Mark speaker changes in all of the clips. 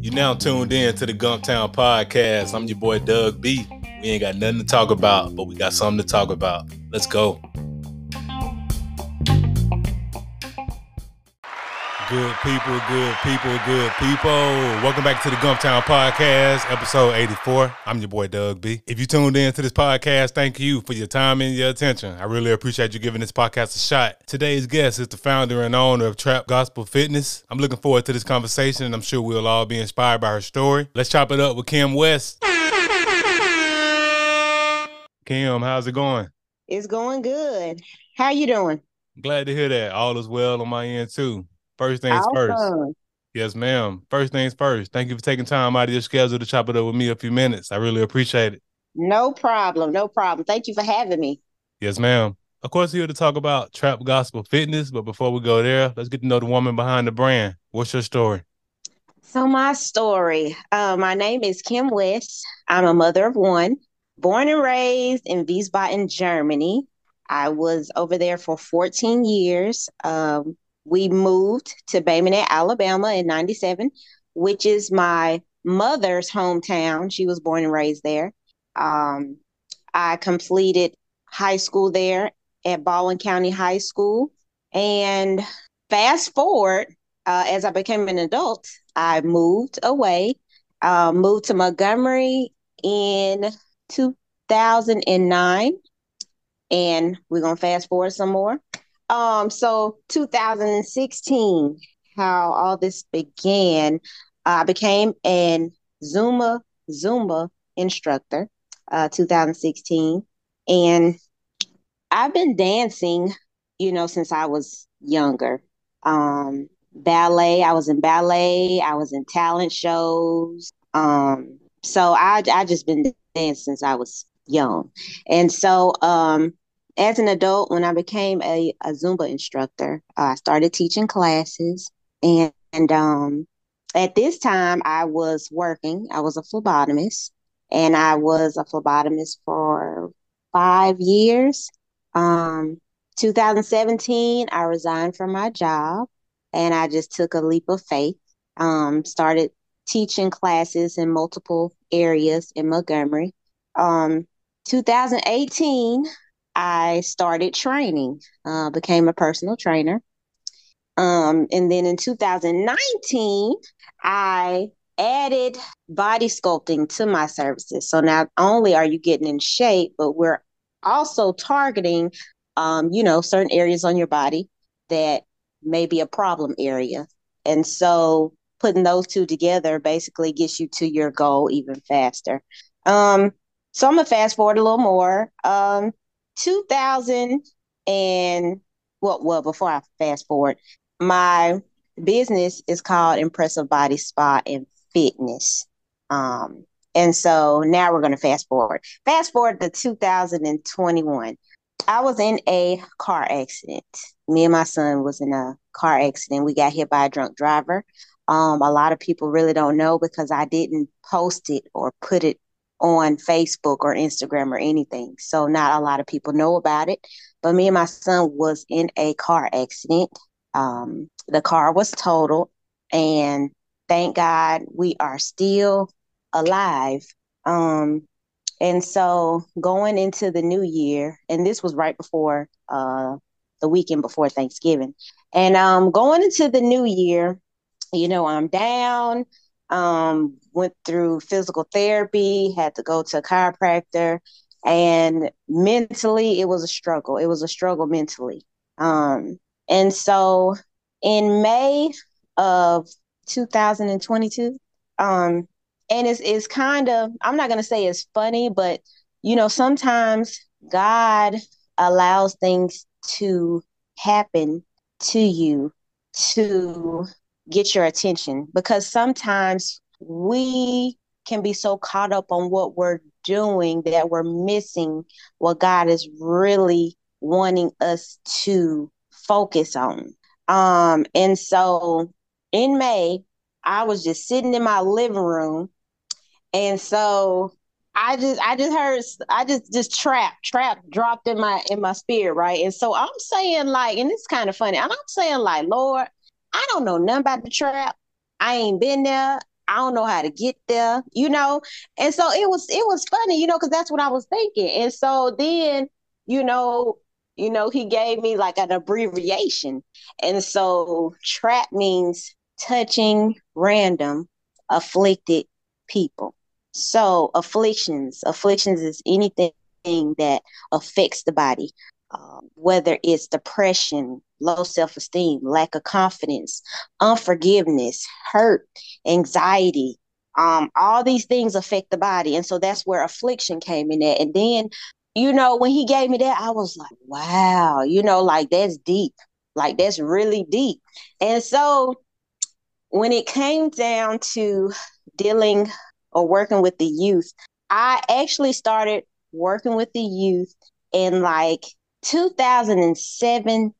Speaker 1: You now tuned in to the Gumptown Podcast. I'm your boy Doug B. We ain't got nothing to talk about, but we got something to talk about. Let's go. Good people, good people, good people. Welcome back to the Gumptown Podcast, episode 84. I'm your boy Doug B. If you tuned in to this podcast, thank you for your time and your attention. I really appreciate you giving this podcast a shot. Today's guest is the founder and owner of Trap Gospel Fitness. I'm looking forward to this conversation, and I'm sure we'll all be inspired by her story. Let's chop it up with Kim West. Kim, how's it going?
Speaker 2: It's going good. How you doing?
Speaker 1: Glad to hear that. All is well on my end too. First things awesome. first. Yes, ma'am. First things first. Thank you for taking time out of your schedule to chop it up with me a few minutes. I really appreciate it.
Speaker 2: No problem. No problem. Thank you for having me.
Speaker 1: Yes, ma'am. Of course, here to talk about Trap Gospel Fitness. But before we go there, let's get to know the woman behind the brand. What's your story?
Speaker 2: So, my story uh, my name is Kim West. I'm a mother of one, born and raised in Wiesbaden, Germany. I was over there for 14 years. Um, we moved to Bay Minette, Alabama in 97, which is my mother's hometown. She was born and raised there. Um, I completed high school there at Baldwin County High School. And fast forward, uh, as I became an adult, I moved away, uh, moved to Montgomery in 2009. And we're going to fast forward some more. Um, so 2016, how all this began, I became an Zumba Zumba instructor, uh, 2016, and I've been dancing, you know, since I was younger. Um, ballet, I was in ballet, I was in talent shows. Um, so I I just been dancing since I was young, and so um, as an adult, when I became a, a Zumba instructor, uh, I started teaching classes. And, and um, at this time, I was working, I was a phlebotomist, and I was a phlebotomist for five years. Um, 2017, I resigned from my job and I just took a leap of faith. Um, started teaching classes in multiple areas in Montgomery. Um, 2018, I started training, uh, became a personal trainer. Um, and then in 2019, I added body sculpting to my services. So not only are you getting in shape, but we're also targeting, um, you know, certain areas on your body that may be a problem area. And so putting those two together basically gets you to your goal even faster. Um, so I'm gonna fast forward a little more. Um, 2000 and well, well, before I fast forward, my business is called Empressive Body Spa and Fitness. Um, and so now we're going to fast forward. Fast forward to 2021. I was in a car accident. Me and my son was in a car accident. We got hit by a drunk driver. Um, a lot of people really don't know because I didn't post it or put it on Facebook or Instagram or anything. So not a lot of people know about it. But me and my son was in a car accident. Um, the car was totaled, and thank God we are still alive. Um, and so going into the new year, and this was right before uh, the weekend before Thanksgiving, and um, going into the new year, you know, I'm down um, went through physical therapy, had to go to a chiropractor, and mentally it was a struggle. It was a struggle mentally. Um, and so in May of 2022, um, and it's, it's kind of, I'm not to say it's funny, but you know, sometimes God allows things to happen to you to get your attention because sometimes we can be so caught up on what we're doing that we're missing what God is really wanting us to focus on. Um, and so in May, I was just sitting in my living room. And so I just I just heard I just just trap trap dropped in my in my spirit, right? And so I'm saying like, and it's kind of funny. And I'm saying like, Lord, I don't know nothing about the trap. I ain't been there. I don't know how to get there, you know. And so it was it was funny, you know, because that's what I was thinking. And so then, you know, you know, he gave me like an abbreviation. And so trap means touching random afflicted people. So afflictions, afflictions is anything that affects the body, um, whether it's depression, low self-esteem, lack of confidence, unforgiveness, hurt, anxiety. Um, all these things affect the body, and so that's where affliction came in at. And then, you know, when he gave me that, I was like, wow, you know, like that's deep, like that's really deep. And so, when it came down to dealing or working with the youth. I actually started working with the youth in like 2017.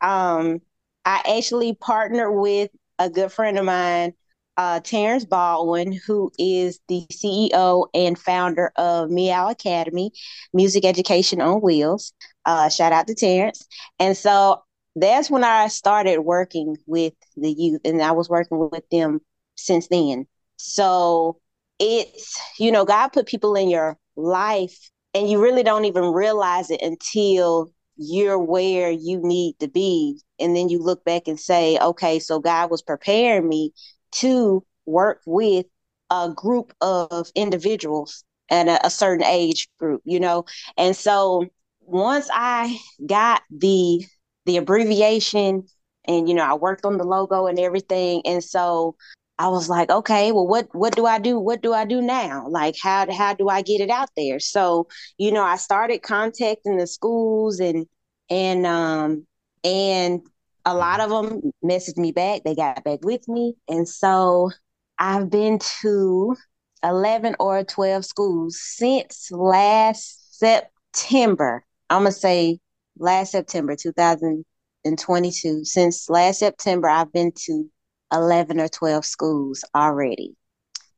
Speaker 2: Um, I actually partnered with a good friend of mine, uh, Terrence Baldwin, who is the CEO and founder of Meow Academy, Music Education on Wheels. Uh, shout out to Terrence. And so that's when I started working with the youth, and I was working with them since then. So it's, you know, God put people in your life and you really don't even realize it until you're where you need to be. And then you look back and say, okay, so God was preparing me to work with a group of individuals and a, a certain age group, you know? And so once I got the the abbreviation and you know, I worked on the logo and everything. And so I was like, okay, well, what what do I do? What do I do now? Like, how how do I get it out there? So, you know, I started contacting the schools and and um and a lot of them messaged me back. They got back with me, and so I've been to eleven or twelve schools since last September. I'm gonna say last September, 2022. Since last September, I've been to 11 or 12 schools already.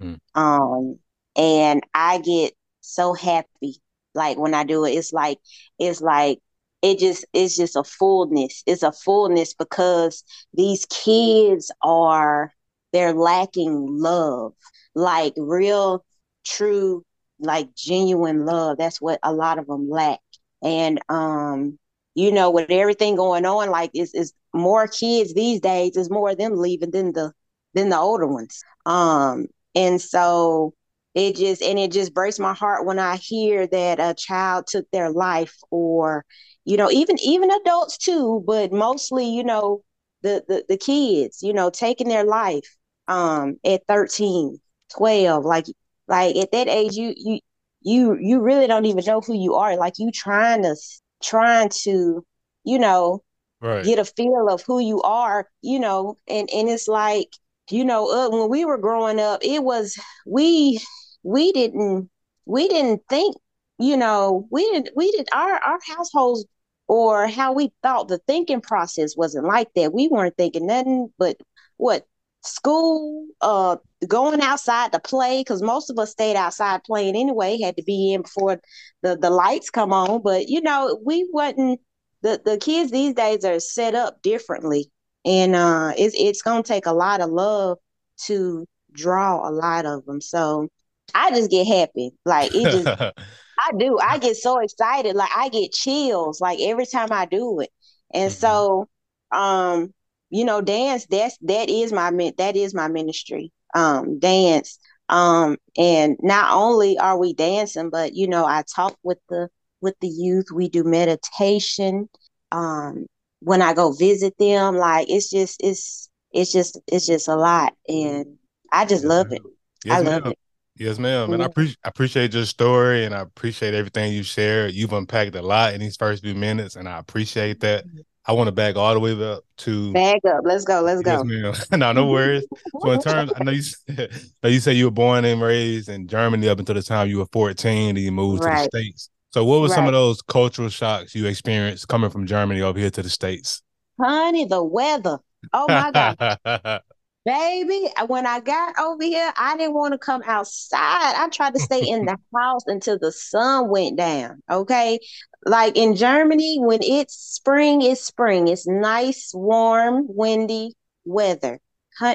Speaker 2: Mm. Um, and I get so happy. Like when I do it, it's like, it's like, it just, it's just a fullness. It's a fullness because these kids are, they're lacking love, like real, true, like genuine love. That's what a lot of them lack. And, um, you know, with everything going on, like it's, it's more kids these days is more of them leaving than the than the older ones. Um, and so it just and it just breaks my heart when I hear that a child took their life or you know even even adults too but mostly you know the the, the kids you know taking their life um at 13 12 like like at that age you you you you really don't even know who you are like you trying to trying to you know right. get a feel of who you are, you know, and and it's like, you know, uh, when we were growing up, it was we we didn't we didn't think, you know, we didn't we did our our households or how we thought the thinking process wasn't like that. We weren't thinking nothing but what school, uh, going outside to play because most of us stayed outside playing anyway. Had to be in before the the lights come on, but you know we wasn't the the kids these days are set up differently, and uh, it's it's gonna take a lot of love to draw a lot of them. So I just get happy, like it just. I do. I get so excited, like I get chills, like every time I do it. And mm-hmm. so, um, you know, dance. That's that is my that is my ministry. Um, dance. Um, and not only are we dancing, but you know, I talk with the with the youth. We do meditation. Um, when I go visit them, like it's just it's it's just it's just a lot, and I just yes, love it. Yes, I love
Speaker 1: ma'am.
Speaker 2: it.
Speaker 1: Yes, ma'am. Mm-hmm. And I mm-hmm. appreciate I appreciate your story, and I appreciate everything you shared. You've unpacked a lot in these first few minutes, and I appreciate that. I want to back all the way up to
Speaker 2: back up. Let's go. Let's yes, go.
Speaker 1: No, no worries. so in terms, I know you said, you say you were born and raised in Germany up until the time you were 14 and you moved right. to the States. So, what were right. some of those cultural shocks you experienced coming from Germany over here to the States?
Speaker 2: Honey, the weather. Oh my God. Baby, when I got over here, I didn't want to come outside. I tried to stay in the house until the sun went down. Okay. Like in Germany, when it's spring, it's spring. It's nice, warm, windy weather.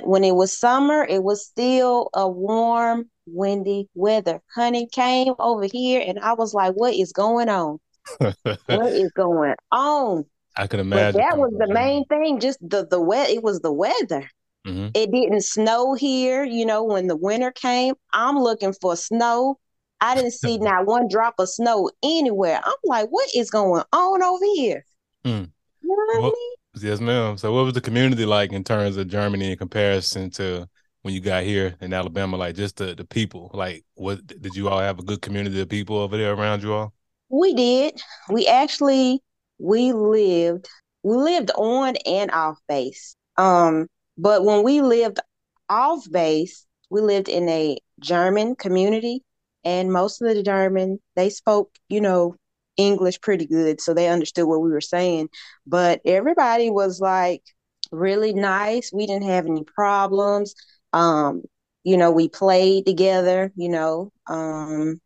Speaker 2: When it was summer, it was still a warm, windy weather. Honey came over here and I was like, what is going on? what is going on?
Speaker 1: I can imagine.
Speaker 2: But that was the main thing, just the the wet. It was the weather. Mm-hmm. It didn't snow here. You know, when the winter came, I'm looking for snow. I didn't see not one drop of snow anywhere. I'm like, what is going on over here? Mm.
Speaker 1: You know well, I mean? Yes, ma'am. So, what was the community like in terms of Germany in comparison to when you got here in Alabama? Like, just the the people. Like, what did you all have a good community of people over there around you all?
Speaker 2: We did. We actually we lived we lived on and off base. Um, but when we lived off base, we lived in a German community, and most of the German they spoke, you know, English pretty good, so they understood what we were saying. But everybody was like really nice. We didn't have any problems. Um, you know, we played together. You know, um,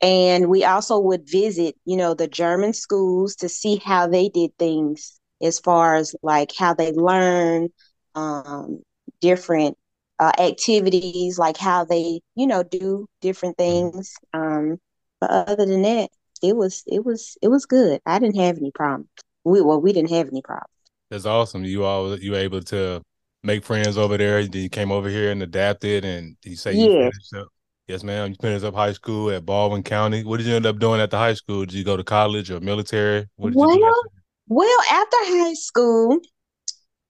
Speaker 2: and we also would visit, you know, the German schools to see how they did things as far as like how they learn um, different uh, activities, like how they, you know, do different things. Um, but other than that, it was it was it was good. I didn't have any problems. We well, we didn't have any problems.
Speaker 1: That's awesome. You all you were able to make friends over there. You came over here and adapted, and you say you
Speaker 2: yes.
Speaker 1: finished up Yes, ma'am. You finished up high school at Baldwin County. What did you end up doing at the high school? Did you go to college or military?
Speaker 2: well, after? well, after high school,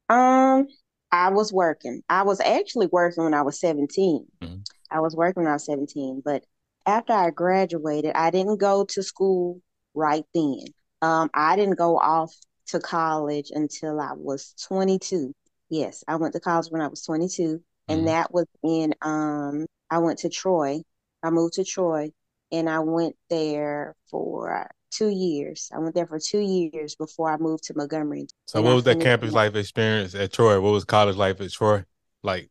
Speaker 2: um, I was working. I was actually working when I was 17. Mm-hmm. I was working when I was 17, but after I graduated, I didn't go to school right then. Um, I didn't go off to college until I was 22. Yes, I went to college when I was 22, and mm-hmm. that was in um I went to Troy. I moved to Troy and I went there for two years. I went there for two years before I moved to Montgomery.
Speaker 1: So, what was that campus life experience at Troy? What was college life at Troy like?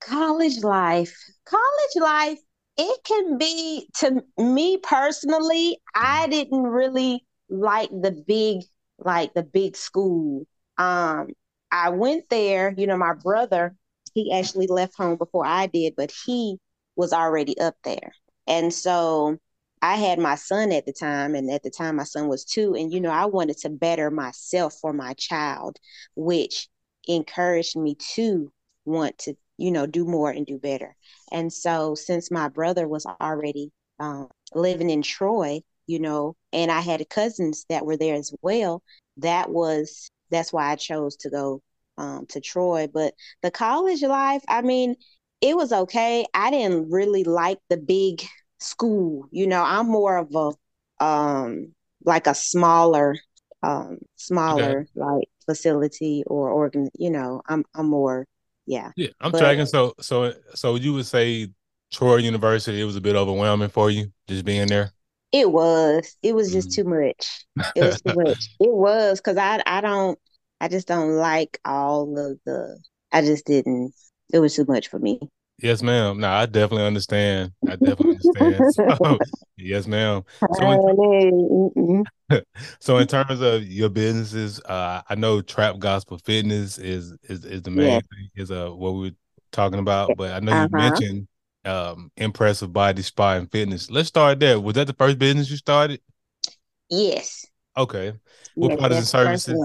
Speaker 2: College life, college life, it can be to me personally. I mm-hmm. didn't really like the big, like the big school. Um, I went there. You know, my brother, he actually left home before I did, but he was already up there. And so I had my son at the time, and at the time my son was two. And, you know, I wanted to better myself for my child, which encouraged me to want to, you know, do more and do better. And so since my brother was already um, living in Troy, you know, and I had cousins that were there as well, that was, that's why I chose to go um, to Troy. But the college life, I mean, it was okay. I didn't really like the big school. You know, I'm more of a um like a smaller um smaller okay. like facility or organ, you know, I'm I'm more yeah.
Speaker 1: Yeah, I'm but, tracking so so so you would say Troy University it was a bit overwhelming for you just being there?
Speaker 2: It was. It was just mm too much. It was too much. It was cuz I I don't I just don't like all of the I just didn't it was too much for me.
Speaker 1: Yes, ma'am. No, I definitely understand. I definitely understand. So, yes, ma'am. So in, so in terms of your businesses, uh, I know Trap Gospel Fitness is is is the main yeah. thing, is uh what we are talking about. But I know uh-huh. you mentioned um empressive body spa and fitness. Let's start there. Was that the first business you started?
Speaker 2: Yes.
Speaker 1: Okay. What yes, products and services?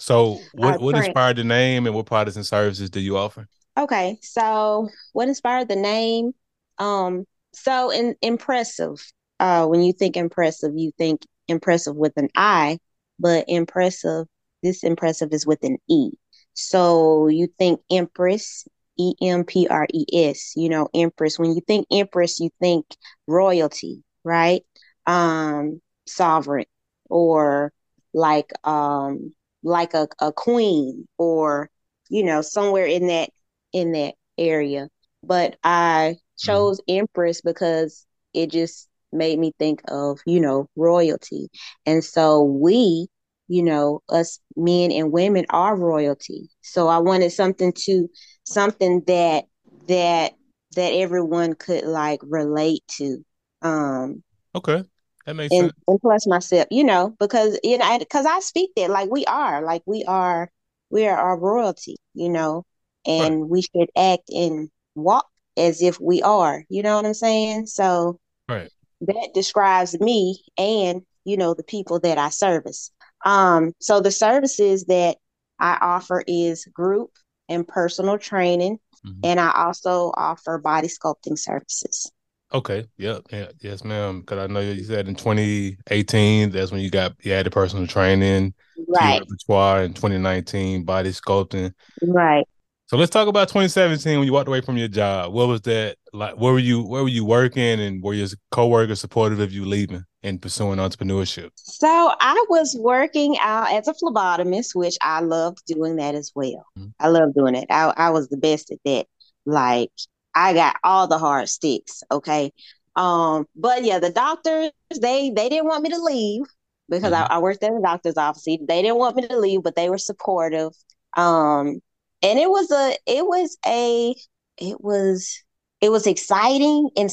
Speaker 1: So what, uh, what inspired the name and what products and services do you offer?
Speaker 2: Okay, so what inspired the name? Um, so in, impressive. Uh, when you think impressive, you think impressive with an I, but impressive. This impressive is with an E. So you think Empress, E M P R E S. You know, Empress. When you think Empress, you think royalty, right? Um, sovereign, or like um, like a, a queen, or you know, somewhere in that in that area. But I chose mm-hmm. Empress because it just made me think of, you know, royalty. And so we you know, us men and women are royalty. So I wanted something to something that that that everyone could like relate to. Um
Speaker 1: Okay. That makes
Speaker 2: and,
Speaker 1: sense.
Speaker 2: and plus myself, you know, because you know, because I speak that like we are, like we are, we are our royalty, you know, and
Speaker 1: Right.
Speaker 2: we should act and walk as if we are, you know what I'm saying? So
Speaker 1: Right.
Speaker 2: that describes me and you know the people that I service. Um, so the services that I offer is group and personal training,
Speaker 1: Mhm.
Speaker 2: and I also offer body sculpting services.
Speaker 1: Okay. Yep. Yeah. Yes, ma'am. Because I know you said in 2018, that's when you got you added personal training
Speaker 2: Right,
Speaker 1: repertoire. In 2019, body sculpting.
Speaker 2: right.
Speaker 1: So let's talk about 2017 when you walked away from your job. What was that like? Where were you? Where were you working? And were your coworkers supportive of you leaving and pursuing entrepreneurship?
Speaker 2: So I was working out as a phlebotomist, which I loved doing that as well.
Speaker 1: Mhm.
Speaker 2: I love doing it. I, I was the best at that. Like I got all the hard sticks. Okay. Um, but yeah, the doctors, they they didn't want me to leave because I,
Speaker 1: Mhm.
Speaker 2: I worked at the doctor's office. They didn't want me to leave, but they were supportive. Um, and it was a it was a it was it was exciting and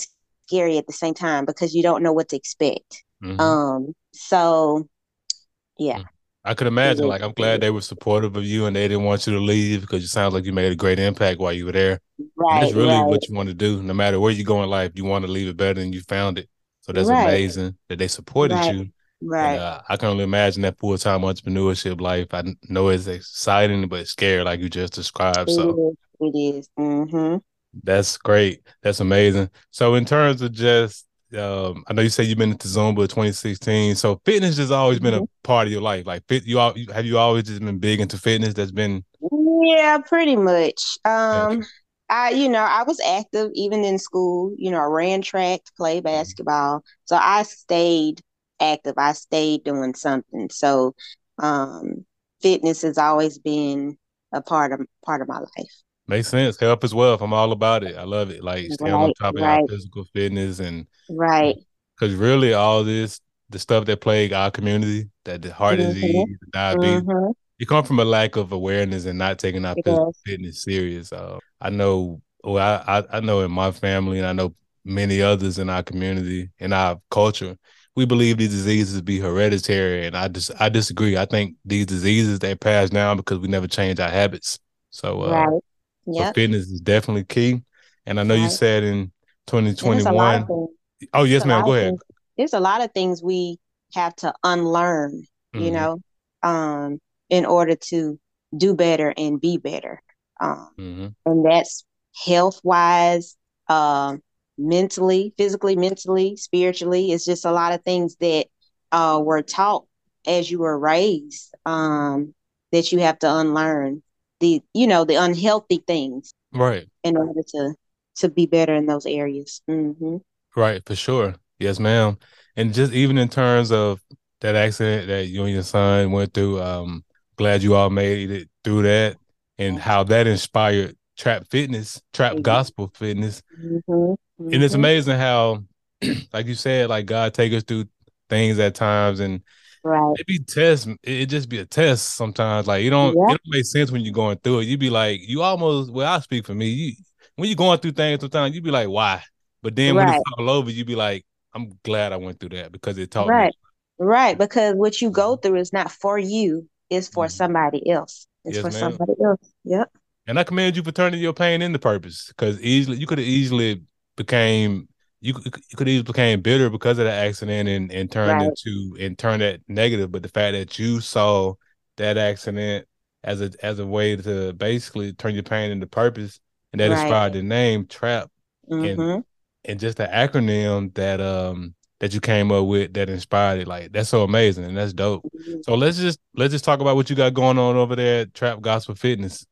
Speaker 2: scary at the same time because you don't know what to expect.
Speaker 1: Mhm.
Speaker 2: Um, so yeah,
Speaker 1: I could imagine. Like, I'm glad they were supportive of you and they didn't want you to leave because it sounds like you made a great impact while you were there. And
Speaker 2: right,
Speaker 1: that's really
Speaker 2: right,
Speaker 1: what you want to do. No matter where you go in life, you want to leave it better than you found it. So that's
Speaker 2: Right.
Speaker 1: amazing that they supported you.
Speaker 2: Right.
Speaker 1: And uh, I can only imagine that full time entrepreneurship life. I know it's exciting, but scary, like you just described. So
Speaker 2: It is. It is. Mm-hmm.
Speaker 1: that's great. That's amazing. So in terms of just, um, I know you said you've been into Zumba 2016. So fitness has always been a
Speaker 2: Mm-hmm.
Speaker 1: part of your life. Like fit, you all have you always just been big into fitness? That's been
Speaker 2: Yeah, pretty much. Um. I, you know, I was active even in school. You know, I ran track, played
Speaker 1: Mm-hmm.
Speaker 2: basketball, so I stayed active. I stayed doing something. So, um, fitness has always been a part of part of my life.
Speaker 1: makes sense. Health as well. I'm all about it. I love it. Like staying on top of
Speaker 2: right.
Speaker 1: our physical fitness and
Speaker 2: Right.
Speaker 1: because really all this the stuff that plague our community, that the heart
Speaker 2: Mhm.
Speaker 1: disease, diabetes,
Speaker 2: Mm-hmm.
Speaker 1: it come from a lack of awareness and not taking our physical fitness serious. Uh, I know, well, I, I I know in my family, and I know many others in our community, in our culture, we believe these diseases be hereditary, and I just I disagree. I think these diseases they pass down because we never change our habits. So, uh,
Speaker 2: Right.
Speaker 1: so fitness is definitely key. And I know you said in
Speaker 2: And there's a lot
Speaker 1: 2021. Oh yes,
Speaker 2: There's
Speaker 1: ma'am. Go ahead.
Speaker 2: things- There's a lot of things we have to unlearn, you
Speaker 1: Mhm.
Speaker 2: know, um, in order to do better and be better. Um,
Speaker 1: Mhm.
Speaker 2: and that's health wise, um, mentally, physically, mentally, spiritually. It's just a lot of things that uh, were taught as you were raised um, that you have to unlearn the, you know, the unhealthy things
Speaker 1: Right.
Speaker 2: in order to to be better in those areas. hmm
Speaker 1: Right, for sure. Yes, ma'am. And just even in terms of that accident that you and your son went through, um, glad you all made it through that and how that inspired trap fitness, trap
Speaker 2: Mhm.
Speaker 1: gospel fitness.
Speaker 2: hmm
Speaker 1: And it's amazing how, like you said, like God take us through things at times and
Speaker 2: Right.
Speaker 1: it be tests. It just be a test sometimes. Like you don't,
Speaker 2: Yeah.
Speaker 1: it don't make sense when you're going through it. You be like, you almost. Well, I speak for me. You when you're going through things, sometimes you be like, why? But then when
Speaker 2: Right.
Speaker 1: it's all over, you be like, I'm glad I went through that because it taught
Speaker 2: Right.
Speaker 1: me.
Speaker 2: Right. Because what you go through is not for you, it's for
Speaker 1: Mhm.
Speaker 2: somebody else. It's
Speaker 1: Yes,
Speaker 2: for
Speaker 1: ma'am.
Speaker 2: somebody else. Yep.
Speaker 1: And I commend you for turning your pain into purpose because easily you could have easily became you could you could easily became bitter because of that accident and and turned
Speaker 2: Right.
Speaker 1: into and turned that negative. But the fact that you saw that accident as a as a way to basically turn your pain into purpose and that
Speaker 2: Right.
Speaker 1: inspired the name Trap
Speaker 2: hmm
Speaker 1: and just the acronym that um that you came up with that inspired it. Like that's so amazing and that's dope. So let's just let's just talk about what you got going on over there at Trap Gospel Fitness.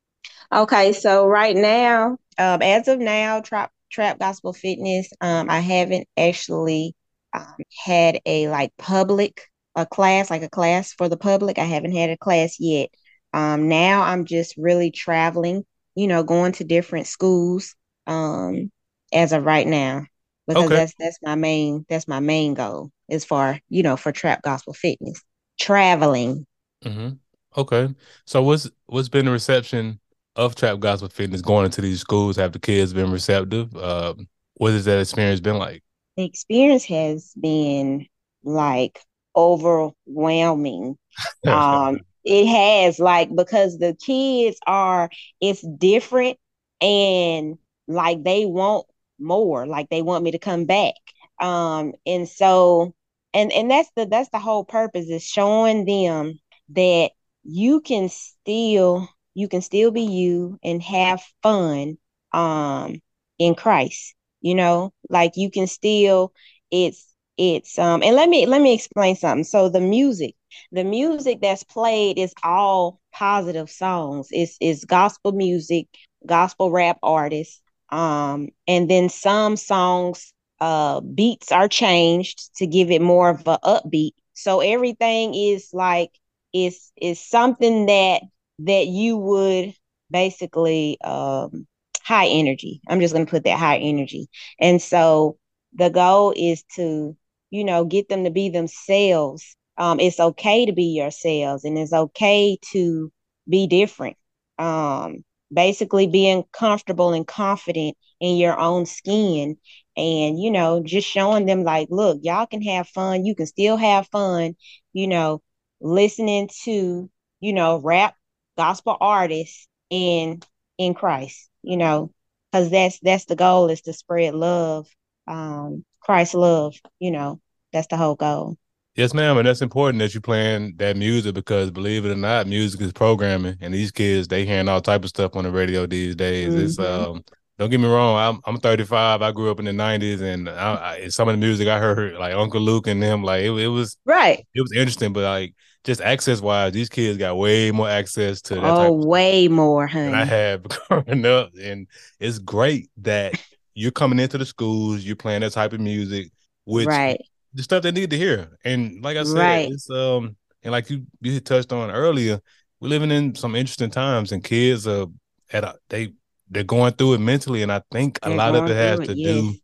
Speaker 2: Okay, so right now, um, as of now, Trap Trap Gospel Fitness, um, I haven't actually um, had a like public a class, like a class for the public. I haven't had a class yet. Um, now I'm just really traveling, you know, going to different schools, um, as of right now, because
Speaker 1: Okay.
Speaker 2: that's that's my main that's my main goal as far, you know, for Trap Gospel Fitness. Traveling.
Speaker 1: Mm-hmm. Okay. So what's what's been the reception of trap gospel fitness going into these schools? Have the kids been receptive? Uh, what has that experience been like?
Speaker 2: The experience has been like overwhelming. um, it has like because the kids are it's different and like they want more, like they want me to come back. Um, and so and and that's the that's the whole purpose is showing them that you can still you can still be you and have fun um in Christ you know? Like you can still it's it's um and let me let me explain something. So the music the music that's played is all positive songs. It's it's gospel music gospel rap artists um and then some songs uh beats are changed to give it more of a upbeat. So everything is like is is something that that you would basically um high energy. I'm just going to put that high energy. And so the goal is to, you know, get them to be themselves. Um, it's okay to be yourselves and it's okay to be different. Um, basically being comfortable and confident in your own skin and you know just showing them like look y'all can have fun you can still have fun you know listening to, you know, rap gospel artists in in Christ, you know, because that's that's the goal is to spread love, um, Christ love, you know, that's the whole goal.
Speaker 1: Yes, ma'am, and that's important that you playing that music because believe it or not, music is programming, and these kids they hearing all type of stuff on the radio these days. Mm-hmm. It's um, don't get me wrong, I'm I'm 35. I grew up in the 90s, and I, I, some of the music I heard like Uncle Luke and them, like it, it was
Speaker 2: right.
Speaker 1: It was interesting, but like just access wise, these kids got way more access to that.
Speaker 2: Oh, way more, honey.
Speaker 1: Than I have growing up, and it's great that you're coming into the schools, you're playing that type of music, which
Speaker 2: right.
Speaker 1: the stuff they need to hear. And like I said, right. it's um, and like you you touched on earlier, we're living in some interesting times, and kids are at a, they they're going through it mentally, and I think a they're lot of it has to it, do. Yes.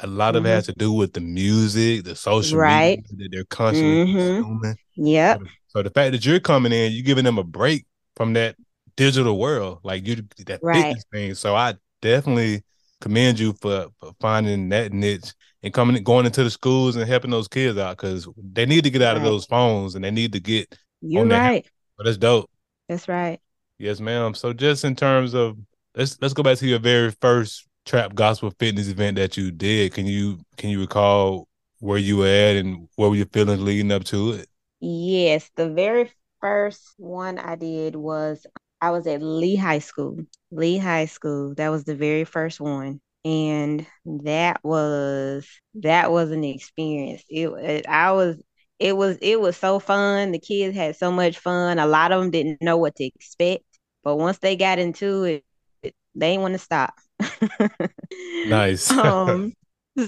Speaker 1: A lot of mm-hmm. it has to do with the music, the social right. media that they're constantly mm-hmm. consuming.
Speaker 2: Yep.
Speaker 1: So the fact that you're coming in, you're giving them a break from that digital world, like you that right. fitness thing. So I definitely commend you for, for finding that niche and coming going into the schools and helping those kids out because they need to get out right. of those phones and they need to get
Speaker 2: you're right.
Speaker 1: But that's dope.
Speaker 2: That's right.
Speaker 1: Yes, ma'am. So just in terms of let's let's go back to your very first trap gospel fitness event that you did. Can you can you recall where you were at and what were your feelings leading up to it?
Speaker 2: Yes, the very first one I did was I was at Lee High School. Lee High School. That was the very first one. And that was that was an experience. It, it I was it was it was so fun. The kids had so much fun. A lot of them didn't know what to expect, but once they got into it, they didn't want to stop.
Speaker 1: nice.
Speaker 2: um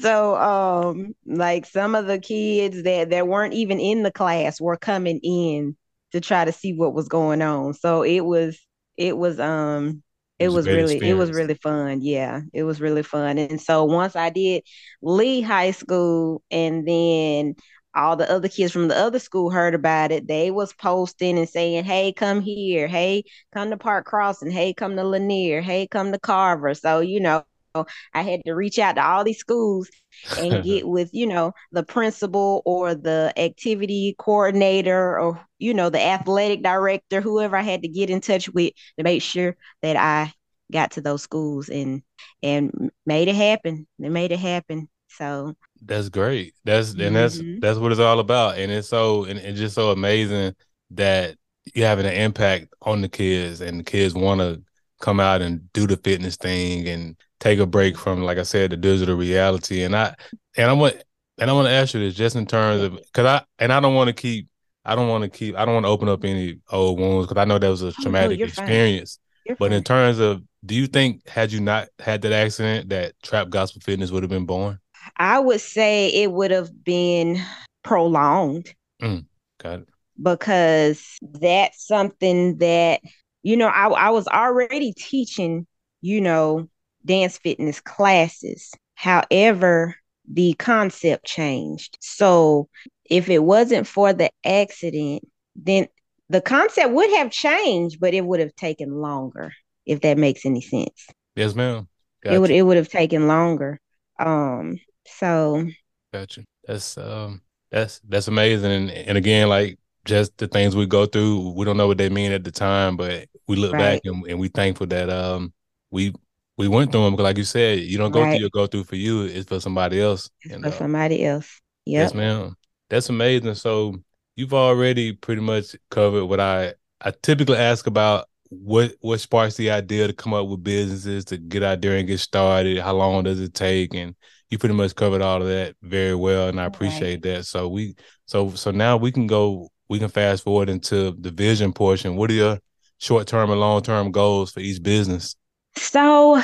Speaker 2: so um like some of the kids that that weren't even in the class were coming in to try to see what was going on. So it was it was um it, it was, was really experience. it was really fun. Yeah it was really fun. And so once i did lee high school and then all the other kids from the other school heard about it they was posting and saying hey come here. Hey come to park crossing. Hey come to lanier. Hey come to carver. So you know I had to reach out to all these schools and get with, you know, the principal or the activity coordinator or, you know, the athletic director, whoever I had to get in touch with to make sure that I got to those schools and and made it happen. They made it happen. So
Speaker 1: that's great. That's and that's mm-hmm. that's what it's all about. And it's so and it's just so amazing that you're having an impact on the kids and the kids want to come out and do the fitness thing and take a break from, like I said, the digital reality. And I and I want and I want to ask you this just in terms of because I and I don't want to keep I don't want to keep I don't want to open up any old wounds because I know that was a oh, traumatic oh, experience. But fine. in terms of do you think had you not had that accident that trap gospel fitness would have been born?
Speaker 2: I would say it would have been prolonged.
Speaker 1: Mm, got it.
Speaker 2: Because that's something that you know, I, I was already teaching, you know, dance fitness classes. However, the concept changed. So if it wasn't for the accident, then the concept would have changed, but it would have taken longer, if that makes any sense.
Speaker 1: Yes, ma'am.
Speaker 2: Gotcha. It would it would have taken longer. Um, so
Speaker 1: gotcha. That's um that's that's amazing. And, and again, like just the things we go through, we don't know what they mean at the time, but we look right. back and, and we thankful that um we we went through them. Because like you said, you don't go right. through your go through for you; it's for somebody else.
Speaker 2: It's and, for uh, somebody else. Yep.
Speaker 1: Yes, ma'am. That's amazing. So you've already pretty much covered what I I typically ask about. What what sparks the idea to come up with businesses to get out there and get started? How long does it take? And you pretty much covered all of that very well, and I appreciate right. that. So we so so now we can go we can fast forward into the vision portion. What are your short term and long term goals for each business?
Speaker 2: So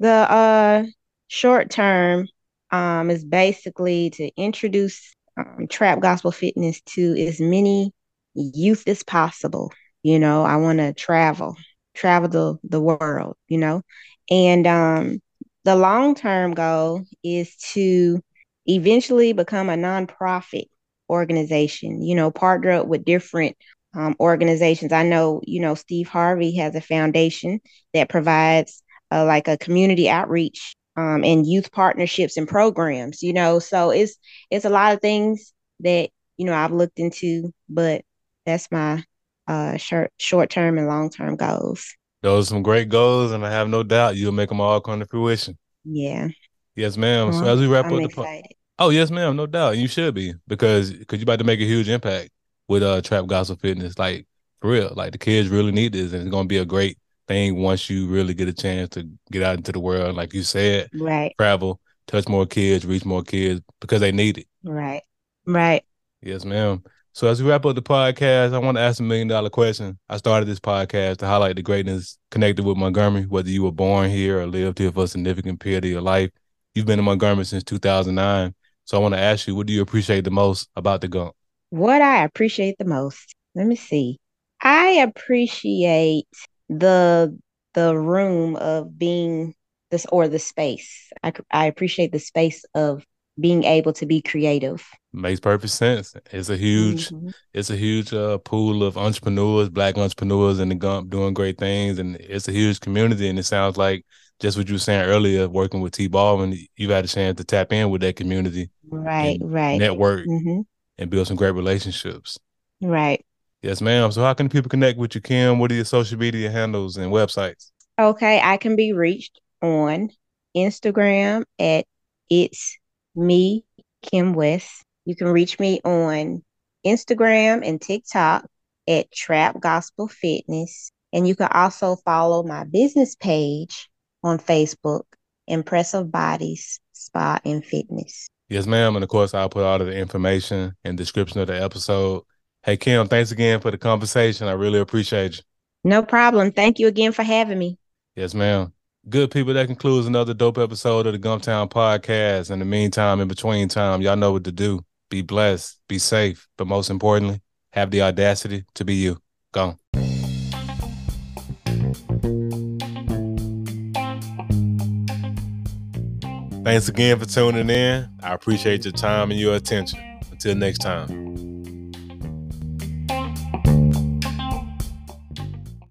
Speaker 2: the uh short term um is basically to introduce um, trap gospel fitness to as many youth as possible. You know, I want to travel, travel the, the world, you know. And um the long term goal is to eventually become a nonprofit organization, you know, partner up with different um, organizations. I know, you know, Steve Harvey has a foundation that provides uh, like a community outreach um, and youth partnerships and programs, you know, so it's it's a lot of things that you know I've looked into, but that's my uh, short short term and long term goals.
Speaker 1: Those are some great goals, and I have no doubt you'll make them all come to fruition.
Speaker 2: Yeah.
Speaker 1: Yes, ma'am. So as we wrap I'm up excited. the oh yes, ma'am, no doubt, you should be because because you're about to make a huge impact with uh Trap Gospel Fitness, like for real. Like the kids really need this, and it's gonna be a great thing once you really get a chance to get out into the world, like you said,
Speaker 2: right?
Speaker 1: Travel, touch more kids, reach more kids because they need it.
Speaker 2: Right. Right.
Speaker 1: Yes, ma'am. So as we wrap up the podcast, I want to ask a million dollar question. I started this podcast to highlight the greatness connected with Montgomery, whether you were born here or lived here for a significant period of your life. You've been in Montgomery since 2009. So I want to ask you, what do you appreciate the most about the Gump?
Speaker 2: What I appreciate the most. Let me see. I appreciate the the room of being this or the space. I I appreciate the space of being able to be creative.
Speaker 1: Makes perfect sense. It's a huge, mm-hmm. it's a huge uh, pool of entrepreneurs, black entrepreneurs in the Gump doing great things, and it's a huge community. And it sounds like just what you were saying earlier, working with T Baldwin, you've had a chance to tap in with that community,
Speaker 2: right? Right.
Speaker 1: Network mm-hmm. and build some great relationships.
Speaker 2: Right.
Speaker 1: Yes, ma'am. So how can people connect with you, Kim? What are your social media handles and websites?
Speaker 2: Okay, I can be reached on Instagram at it's me, Kim West. You can reach me on Instagram and TikTok at Trap Gospel Fitness. And you can also follow my business page on Facebook, Empressive Bodies Spa and Fitness.
Speaker 1: Yes, ma'am. And of course, I'll put all of the information in description of the episode. Hey, Kim, thanks again for the conversation. I really appreciate you.
Speaker 2: No problem. Thank you again for having me.
Speaker 1: Yes, ma'am. Good people, that concludes another dope episode of the Gumptown Podcast. In the meantime, in between time, y'all know what to do. Be blessed, be safe, but most importantly, have the audacity to be you. Go. Thanks again for tuning in. I appreciate your time and your attention. Until next time.